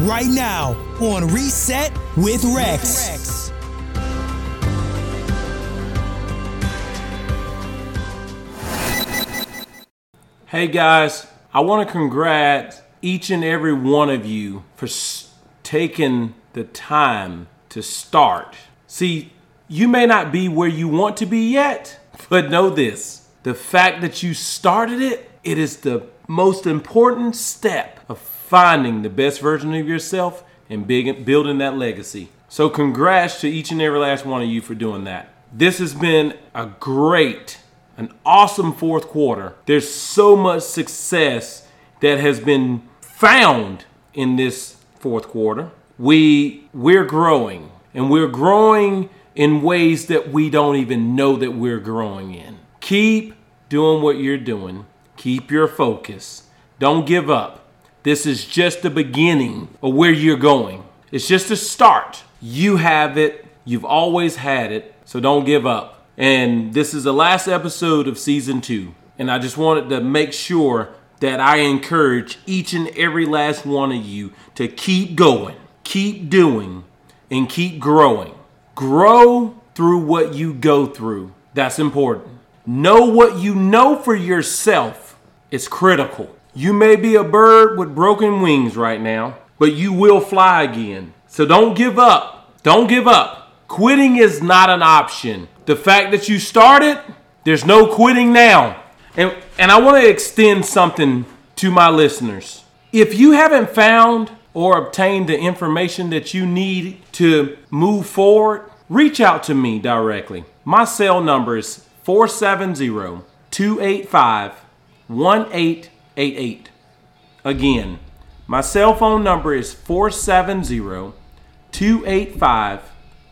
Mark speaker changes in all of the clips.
Speaker 1: right now on Reset with Rex.
Speaker 2: Hey guys, I want to congrat each and every one of you for s- taking the time to start. See, you may not be where you want to be yet, but know this the fact that you started it, it is the most important step of finding the best version of yourself and big, building that legacy. So, congrats to each and every last one of you for doing that. This has been a great, an awesome fourth quarter. There's so much success that has been found in this fourth quarter. We we're growing and we're growing in ways that we don't even know that we're growing in. Keep doing what you're doing. Keep your focus. Don't give up. This is just the beginning of where you're going. It's just a start. You have it. You've always had it. So don't give up. And this is the last episode of season two. And I just wanted to make sure that I encourage each and every last one of you to keep going, keep doing, and keep growing. Grow through what you go through. That's important. Know what you know for yourself. It's critical. You may be a bird with broken wings right now, but you will fly again. So don't give up. Don't give up. Quitting is not an option. The fact that you started, there's no quitting now. And, and I want to extend something to my listeners. If you haven't found or obtained the information that you need to move forward, reach out to me directly. My cell number is 470 285 1888. Again, my cell phone number is 470 285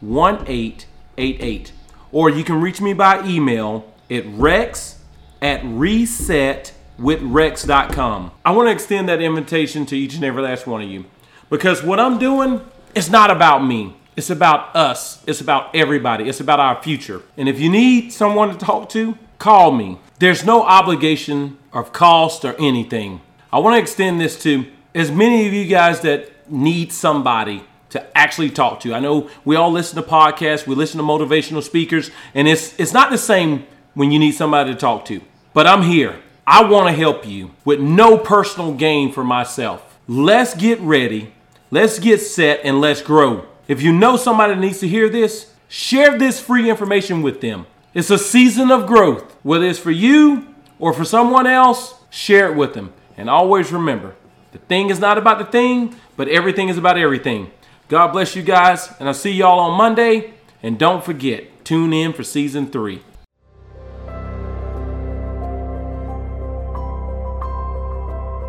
Speaker 2: 1888. Or you can reach me by email at rex at resetwithrex.com. I want to extend that invitation to each and every last one of you because what I'm doing is not about me. It's about us. It's about everybody. It's about our future. And if you need someone to talk to, call me. There's no obligation of cost or anything. I want to extend this to as many of you guys that need somebody to actually talk to. I know we all listen to podcasts, we listen to motivational speakers, and it's it's not the same when you need somebody to talk to. But I'm here. I want to help you with no personal gain for myself. Let's get ready. Let's get set and let's grow. If you know somebody that needs to hear this, share this free information with them. It's a season of growth. Whether it's for you or for someone else, share it with them. And always remember, the thing is not about the thing, but everything is about everything. God bless you guys, and I'll see y'all on Monday. And don't forget, tune in for season three.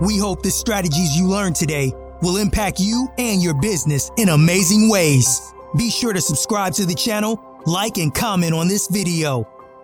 Speaker 1: We hope the strategies you learned today will impact you and your business in amazing ways. Be sure to subscribe to the channel, like, and comment on this video.